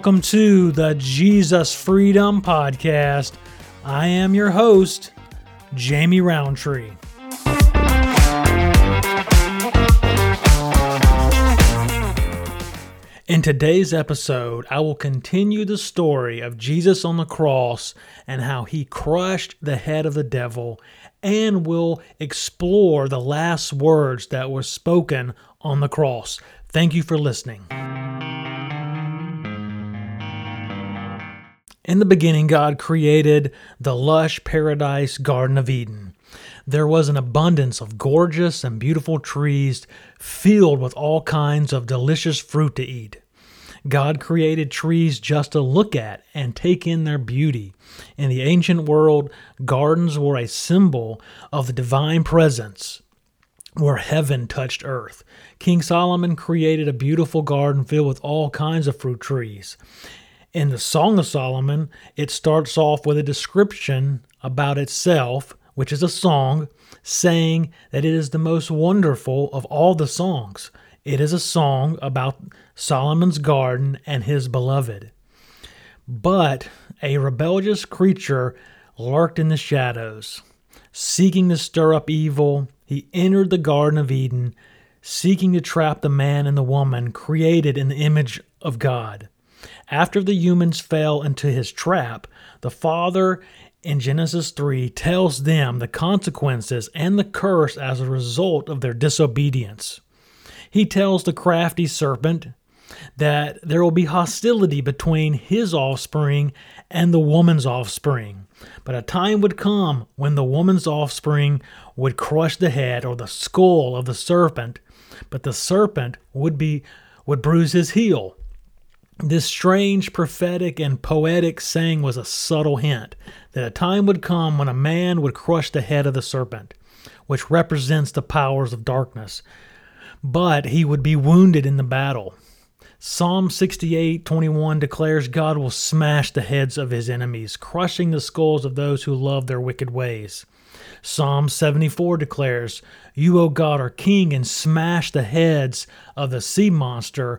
welcome to the Jesus Freedom Podcast. I am your host, Jamie Roundtree. In today's episode, I will continue the story of Jesus on the cross and how he crushed the head of the devil, and will explore the last words that were spoken on the cross. Thank you for listening. In the beginning, God created the lush paradise Garden of Eden. There was an abundance of gorgeous and beautiful trees filled with all kinds of delicious fruit to eat. God created trees just to look at and take in their beauty. In the ancient world, gardens were a symbol of the divine presence where heaven touched earth. King Solomon created a beautiful garden filled with all kinds of fruit trees. In the Song of Solomon, it starts off with a description about itself, which is a song, saying that it is the most wonderful of all the songs. It is a song about Solomon's garden and his beloved. But a rebellious creature lurked in the shadows. Seeking to stir up evil, he entered the Garden of Eden, seeking to trap the man and the woman created in the image of God. After the humans fell into his trap, the Father in Genesis 3 tells them the consequences and the curse as a result of their disobedience. He tells the crafty serpent that there will be hostility between his offspring and the woman's offspring. But a time would come when the woman's offspring would crush the head or the skull of the serpent, but the serpent would be would bruise his heel. This strange prophetic and poetic saying was a subtle hint that a time would come when a man would crush the head of the serpent, which represents the powers of darkness, but he would be wounded in the battle. Psalm 68:21 declares God will smash the heads of his enemies, crushing the skulls of those who love their wicked ways. Psalm 74 declares, You, O God, are king and smash the heads of the sea monster.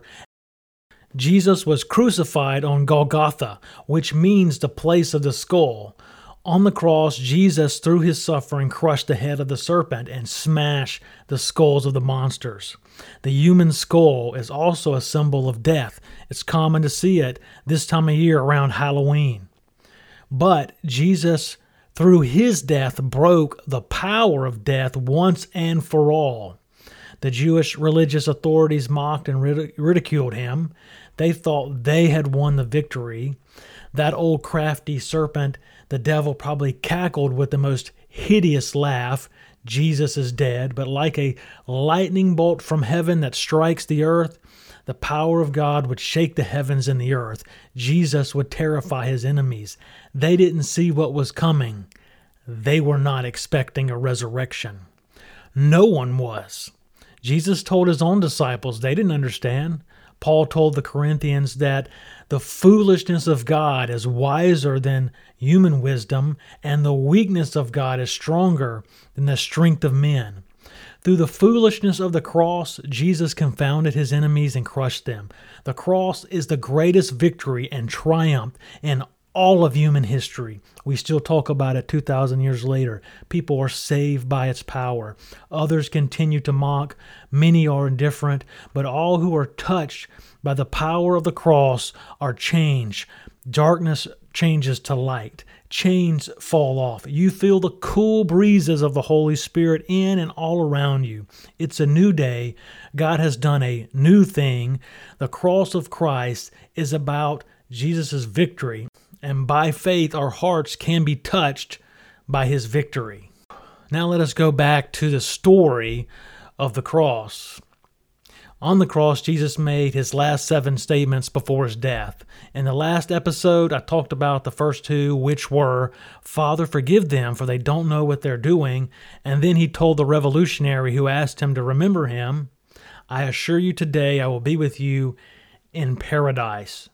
Jesus was crucified on Golgotha, which means the place of the skull. On the cross, Jesus, through his suffering, crushed the head of the serpent and smashed the skulls of the monsters. The human skull is also a symbol of death. It's common to see it this time of year around Halloween. But Jesus, through his death, broke the power of death once and for all. The Jewish religious authorities mocked and ridiculed him. They thought they had won the victory. That old crafty serpent the devil probably cackled with the most hideous laugh. Jesus is dead, but like a lightning bolt from heaven that strikes the earth, the power of God would shake the heavens and the earth. Jesus would terrify his enemies. They didn't see what was coming. They were not expecting a resurrection. No one was. Jesus told his own disciples they didn't understand. Paul told the Corinthians that the foolishness of God is wiser than human wisdom, and the weakness of God is stronger than the strength of men. Through the foolishness of the cross, Jesus confounded his enemies and crushed them. The cross is the greatest victory and triumph in all of human history. We still talk about it 2,000 years later. People are saved by its power. Others continue to mock. Many are indifferent. But all who are touched by the power of the cross are changed. Darkness changes to light. Chains fall off. You feel the cool breezes of the Holy Spirit in and all around you. It's a new day. God has done a new thing. The cross of Christ is about Jesus' victory and by faith our hearts can be touched by his victory. Now let us go back to the story of the cross. On the cross, Jesus made his last seven statements before his death. In the last episode, I talked about the first two, which were, Father, forgive them, for they don't know what they're doing. And then he told the revolutionary who asked him to remember him, I assure you today I will be with you in paradise.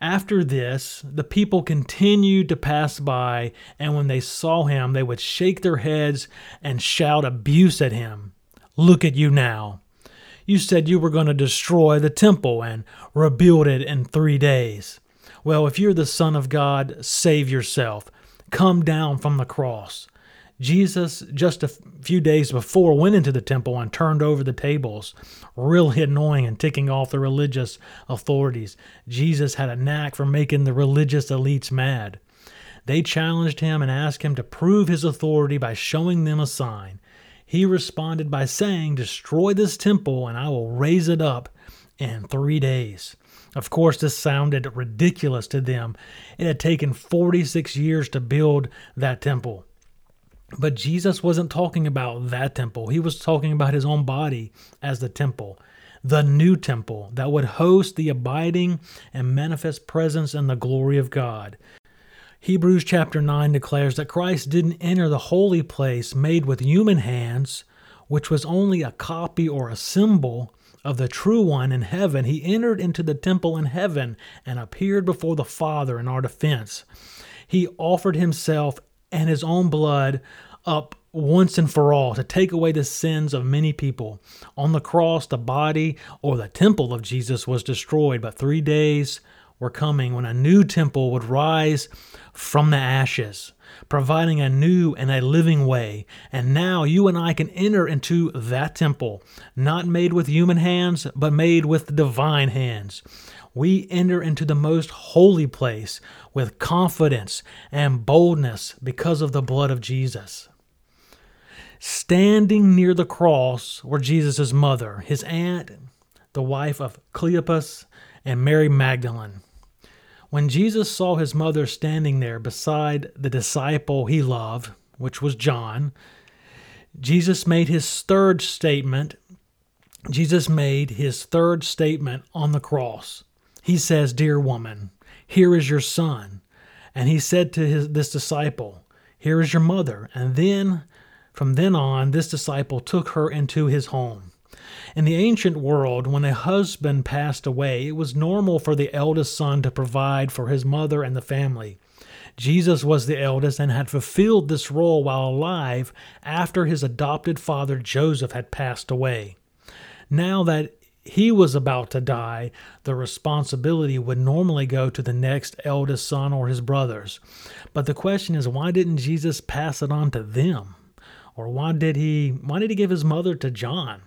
After this, the people continued to pass by, and when they saw him, they would shake their heads and shout abuse at him. Look at you now. You said you were going to destroy the temple and rebuild it in three days. Well, if you're the Son of God, save yourself. Come down from the cross. Jesus, just a few days before, went into the temple and turned over the tables, really annoying and ticking off the religious authorities. Jesus had a knack for making the religious elites mad. They challenged him and asked him to prove his authority by showing them a sign. He responded by saying, Destroy this temple, and I will raise it up in three days. Of course, this sounded ridiculous to them. It had taken 46 years to build that temple. But Jesus wasn't talking about that temple. He was talking about his own body as the temple, the new temple that would host the abiding and manifest presence and the glory of God. Hebrews chapter 9 declares that Christ didn't enter the holy place made with human hands, which was only a copy or a symbol of the true one in heaven. He entered into the temple in heaven and appeared before the Father in our defense. He offered himself and his own blood up once and for all to take away the sins of many people. On the cross, the body or the temple of Jesus was destroyed, but three days were coming when a new temple would rise from the ashes, providing a new and a living way. And now you and I can enter into that temple, not made with human hands, but made with divine hands. We enter into the most holy place with confidence and boldness because of the blood of Jesus. Standing near the cross were Jesus' mother, his aunt, the wife of Cleopas, and Mary Magdalene. When Jesus saw his mother standing there beside the disciple he loved, which was John, Jesus made his third statement. Jesus made his third statement on the cross. He says, Dear woman, here is your son. And he said to his, this disciple, Here is your mother. And then, from then on, this disciple took her into his home. In the ancient world, when a husband passed away, it was normal for the eldest son to provide for his mother and the family. Jesus was the eldest and had fulfilled this role while alive after his adopted father Joseph had passed away. Now that he was about to die, the responsibility would normally go to the next eldest son or his brothers. But the question is, why didn't Jesus pass it on to them? Or why did he why did he give his mother to John?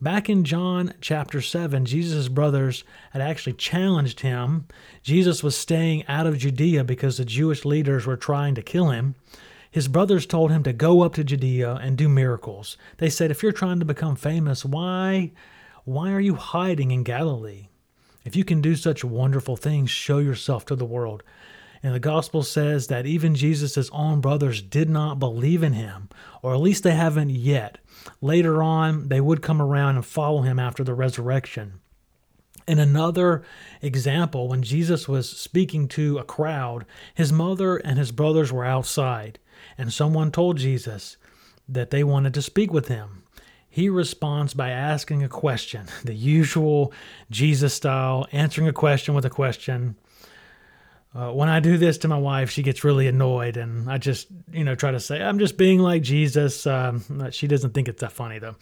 Back in John chapter 7, Jesus' brothers had actually challenged him. Jesus was staying out of Judea because the Jewish leaders were trying to kill him. His brothers told him to go up to Judea and do miracles. They said, If you're trying to become famous, why, why are you hiding in Galilee? If you can do such wonderful things, show yourself to the world. And the gospel says that even Jesus' own brothers did not believe in him, or at least they haven't yet. Later on, they would come around and follow him after the resurrection. In another example, when Jesus was speaking to a crowd, his mother and his brothers were outside, and someone told Jesus that they wanted to speak with him. He responds by asking a question, the usual Jesus style, answering a question with a question. Uh, when I do this to my wife, she gets really annoyed, and I just, you know, try to say, I'm just being like Jesus. Um, she doesn't think it's that funny, though.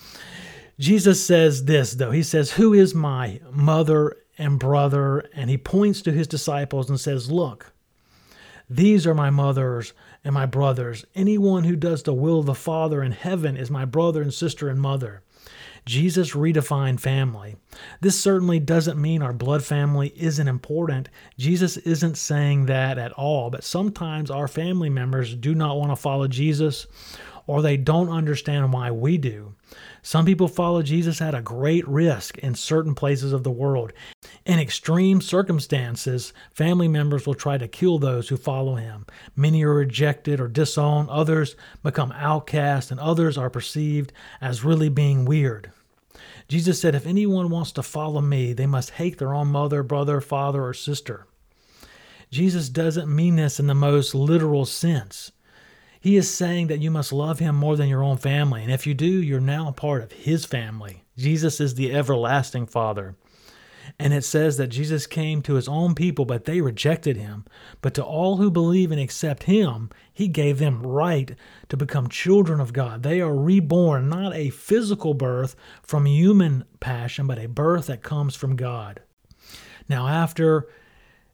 Jesus says this, though. He says, Who is my mother and brother? And he points to his disciples and says, Look, these are my mothers and my brothers. Anyone who does the will of the Father in heaven is my brother and sister and mother. Jesus redefined family. This certainly doesn't mean our blood family isn't important. Jesus isn't saying that at all, but sometimes our family members do not want to follow Jesus or they don't understand why we do. Some people follow Jesus at a great risk in certain places of the world. In extreme circumstances, family members will try to kill those who follow him. Many are rejected or disowned, others become outcast, and others are perceived as really being weird. Jesus said, If anyone wants to follow me, they must hate their own mother, brother, father, or sister. Jesus doesn't mean this in the most literal sense. He is saying that you must love him more than your own family. And if you do, you're now a part of his family. Jesus is the everlasting Father. And it says that Jesus came to his own people, but they rejected him. But to all who believe and accept him, he gave them right to become children of God. They are reborn, not a physical birth from human passion, but a birth that comes from God. Now, after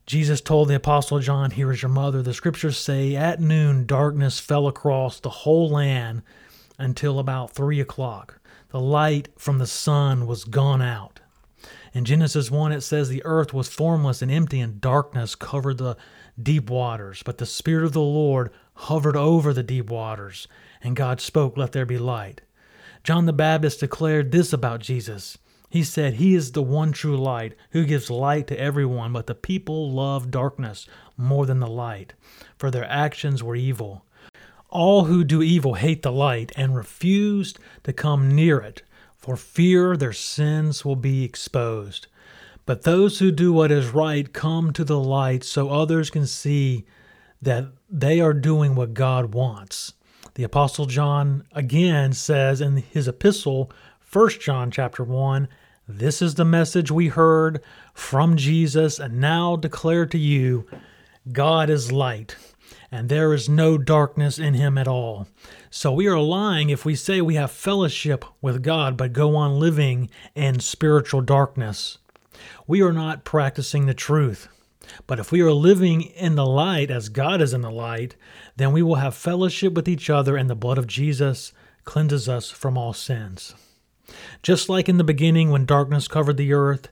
Jesus told the Apostle John, Here is your mother, the scriptures say, At noon, darkness fell across the whole land until about three o'clock. The light from the sun was gone out. In Genesis 1, it says, The earth was formless and empty, and darkness covered the deep waters. But the Spirit of the Lord hovered over the deep waters, and God spoke, Let there be light. John the Baptist declared this about Jesus. He said, He is the one true light who gives light to everyone, but the people love darkness more than the light, for their actions were evil. All who do evil hate the light and refuse to come near it, for fear their sins will be exposed. But those who do what is right come to the light so others can see that they are doing what God wants. The apostle John again says in his epistle, 1 John chapter 1, this is the message we heard from Jesus and now declare to you, God is light and there is no darkness in him at all. So we are lying if we say we have fellowship with God but go on living in spiritual darkness. We are not practicing the truth. But if we are living in the light as God is in the light, then we will have fellowship with each other, and the blood of Jesus cleanses us from all sins. Just like in the beginning when darkness covered the earth,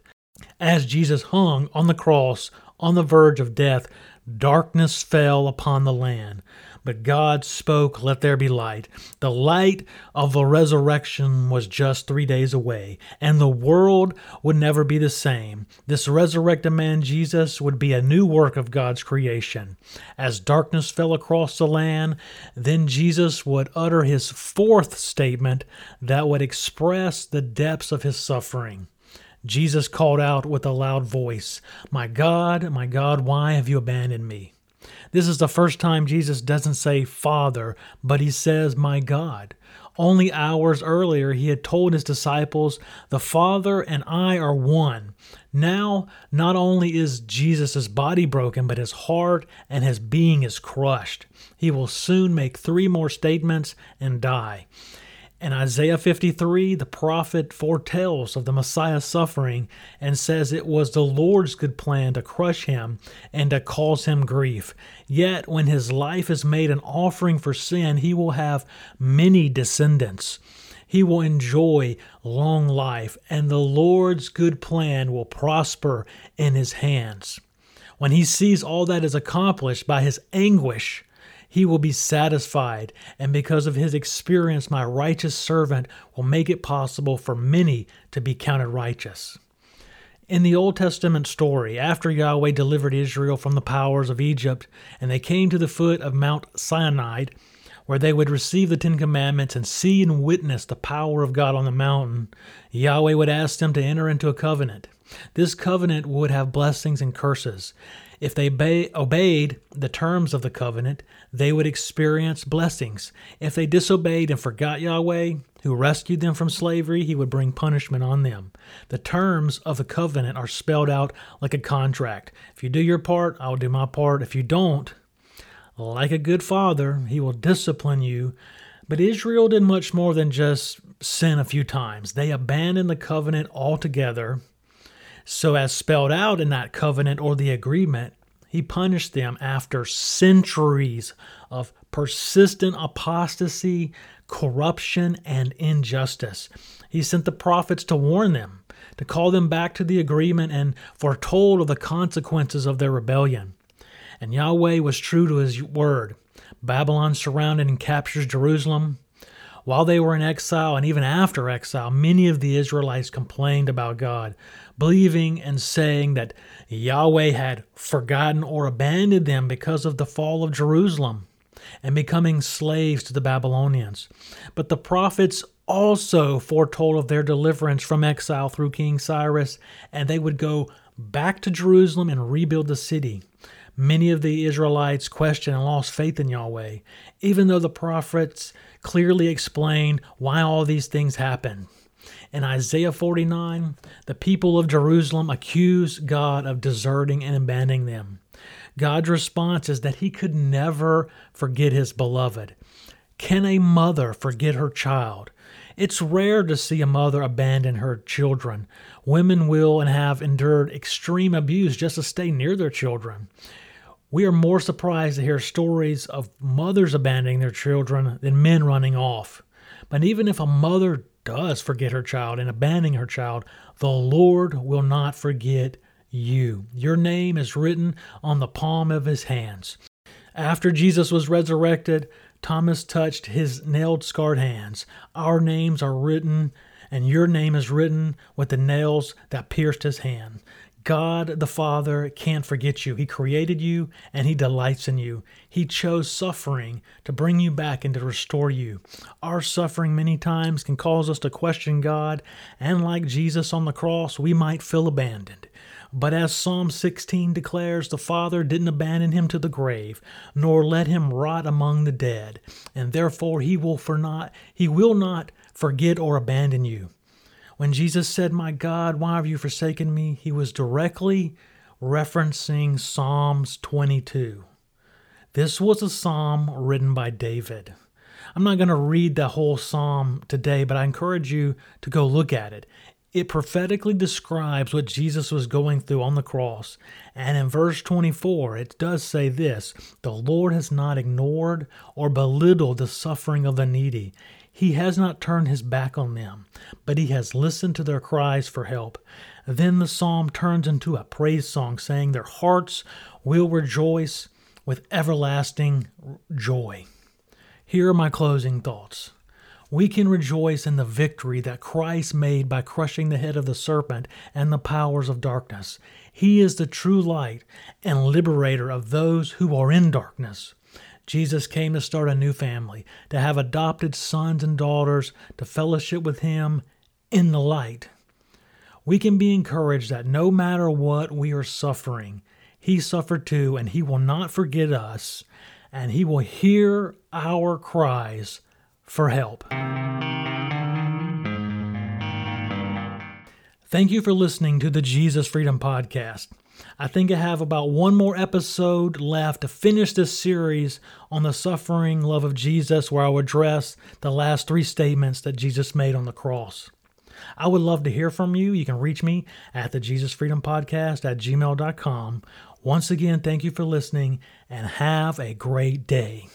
as Jesus hung on the cross on the verge of death, Darkness fell upon the land, but God spoke, Let there be light. The light of the resurrection was just three days away, and the world would never be the same. This resurrected man, Jesus, would be a new work of God's creation. As darkness fell across the land, then Jesus would utter his fourth statement that would express the depths of his suffering. Jesus called out with a loud voice, My God, my God, why have you abandoned me? This is the first time Jesus doesn't say Father, but he says, My God. Only hours earlier, he had told his disciples, The Father and I are one. Now, not only is Jesus' body broken, but his heart and his being is crushed. He will soon make three more statements and die. In Isaiah 53, the prophet foretells of the Messiah's suffering and says it was the Lord's good plan to crush him and to cause him grief. Yet, when his life is made an offering for sin, he will have many descendants. He will enjoy long life, and the Lord's good plan will prosper in his hands. When he sees all that is accomplished by his anguish, he will be satisfied, and because of his experience, my righteous servant will make it possible for many to be counted righteous. In the Old Testament story, after Yahweh delivered Israel from the powers of Egypt, and they came to the foot of Mount Sinai, where they would receive the Ten Commandments and see and witness the power of God on the mountain, Yahweh would ask them to enter into a covenant. This covenant would have blessings and curses. If they obeyed the terms of the covenant, they would experience blessings. If they disobeyed and forgot Yahweh, who rescued them from slavery, he would bring punishment on them. The terms of the covenant are spelled out like a contract. If you do your part, I'll do my part. If you don't, like a good father, he will discipline you. But Israel did much more than just sin a few times. They abandoned the covenant altogether so, as spelled out in that covenant or the agreement, he punished them after centuries of persistent apostasy, corruption, and injustice. He sent the prophets to warn them, to call them back to the agreement, and foretold of the consequences of their rebellion. And Yahweh was true to his word. Babylon surrounded and captures Jerusalem. While they were in exile and even after exile, many of the Israelites complained about God, believing and saying that Yahweh had forgotten or abandoned them because of the fall of Jerusalem and becoming slaves to the Babylonians. But the prophets also foretold of their deliverance from exile through King Cyrus, and they would go back to Jerusalem and rebuild the city. Many of the Israelites questioned and lost faith in Yahweh, even though the prophets clearly explained why all these things happened. In Isaiah 49, the people of Jerusalem accuse God of deserting and abandoning them. God's response is that he could never forget his beloved. Can a mother forget her child? It's rare to see a mother abandon her children. Women will and have endured extreme abuse just to stay near their children. We are more surprised to hear stories of mothers abandoning their children than men running off. But even if a mother does forget her child and abandoning her child, the Lord will not forget you. Your name is written on the palm of his hands. After Jesus was resurrected, Thomas touched his nailed scarred hands. Our names are written, and your name is written with the nails that pierced his hand. God the Father can't forget you. He created you and He delights in you. He chose suffering to bring you back and to restore you. Our suffering many times can cause us to question God, and like Jesus on the cross, we might feel abandoned. But as Psalm 16 declares, the Father didn't abandon him to the grave, nor let him rot among the dead, and therefore he will for not he will not forget or abandon you. When Jesus said, My God, why have you forsaken me? he was directly referencing Psalms 22. This was a psalm written by David. I'm not going to read the whole psalm today, but I encourage you to go look at it. It prophetically describes what Jesus was going through on the cross. And in verse 24, it does say this The Lord has not ignored or belittled the suffering of the needy. He has not turned his back on them, but he has listened to their cries for help. Then the psalm turns into a praise song, saying, Their hearts will rejoice with everlasting joy. Here are my closing thoughts we can rejoice in the victory that Christ made by crushing the head of the serpent and the powers of darkness. He is the true light and liberator of those who are in darkness. Jesus came to start a new family, to have adopted sons and daughters, to fellowship with Him in the light. We can be encouraged that no matter what we are suffering, He suffered too, and He will not forget us, and He will hear our cries for help. Thank you for listening to the Jesus Freedom Podcast. I think I have about one more episode left to finish this series on the suffering love of Jesus, where I'll address the last three statements that Jesus made on the cross. I would love to hear from you. You can reach me at the Jesus Freedom Podcast at gmail.com. Once again, thank you for listening and have a great day.